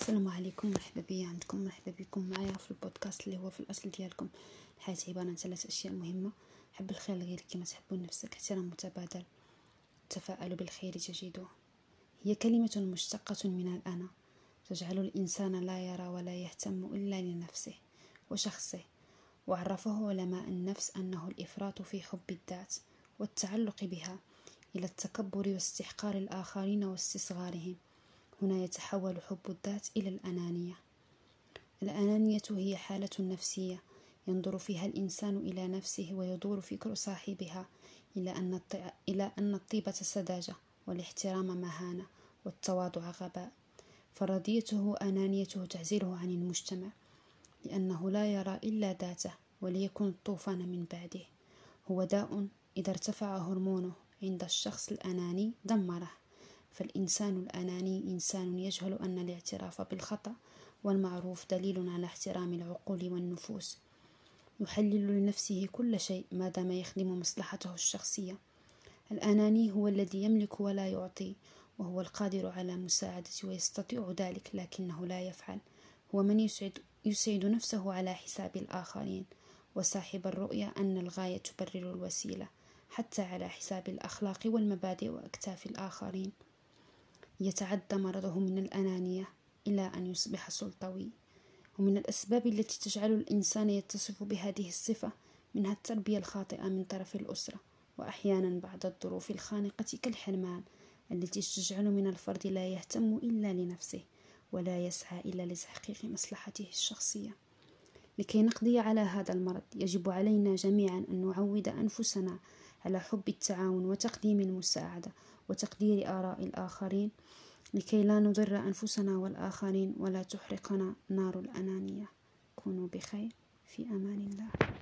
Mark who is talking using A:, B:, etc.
A: السلام عليكم مرحبا بيا عندكم مرحبا بكم معايا في البودكاست اللي هو في الأصل ديالكم. الحياة عبارة عن ثلاث أشياء مهمة. حب الخير لغيرك كما تحب نفسك احترام متبادل. تفاءلوا بالخير تجدوه هي كلمة مشتقة من الأنا. تجعل الإنسان لا يرى ولا يهتم إلا لنفسه وشخصه. وعرفه علماء النفس أنه الإفراط في حب الذات والتعلق بها إلى التكبر واستحقار الآخرين واستصغارهم. هنا يتحول حب الذات إلى الأنانية. الأنانية هي حالة نفسية ينظر فيها الإنسان إلى نفسه ويدور فكر صاحبها إلى أن الطيبة سذاجة والاحترام مهانة والتواضع غباء. فرضيته أنانيته تعزله عن المجتمع لأنه لا يرى إلا ذاته وليكن الطوفان من بعده. هو داء إذا ارتفع هرمونه عند الشخص الأناني دمره. فالإنسان الأناني إنسان يجهل أن الاعتراف بالخطأ والمعروف دليل على احترام العقول والنفوس. يحلل لنفسه كل شيء ما دام يخدم مصلحته الشخصية. الأناني هو الذي يملك ولا يعطي وهو القادر على مساعدة ويستطيع ذلك لكنه لا يفعل. هو من يسعد, يسعد نفسه على حساب الآخرين. وصاحب الرؤية أن الغاية تبرر الوسيلة حتى على حساب الأخلاق والمبادئ وأكتاف الآخرين. يتعدى مرضه من الأنانية إلى أن يصبح سلطوي. ومن الأسباب التي تجعل الإنسان يتصف بهذه الصفة منها التربية الخاطئة من طرف الأسرة وأحيانا بعض الظروف الخانقة كالحرمان التي تجعل من الفرد لا يهتم إلا لنفسه ولا يسعى إلا لتحقيق مصلحته الشخصية. لكي نقضي على هذا المرض يجب علينا جميعا أن نعود أنفسنا على حب التعاون وتقديم المساعدة وتقدير آراء الآخرين لكي لا نضر أنفسنا والآخرين ولا تحرقنا نار الأنانية. كونوا بخير. في أمان الله.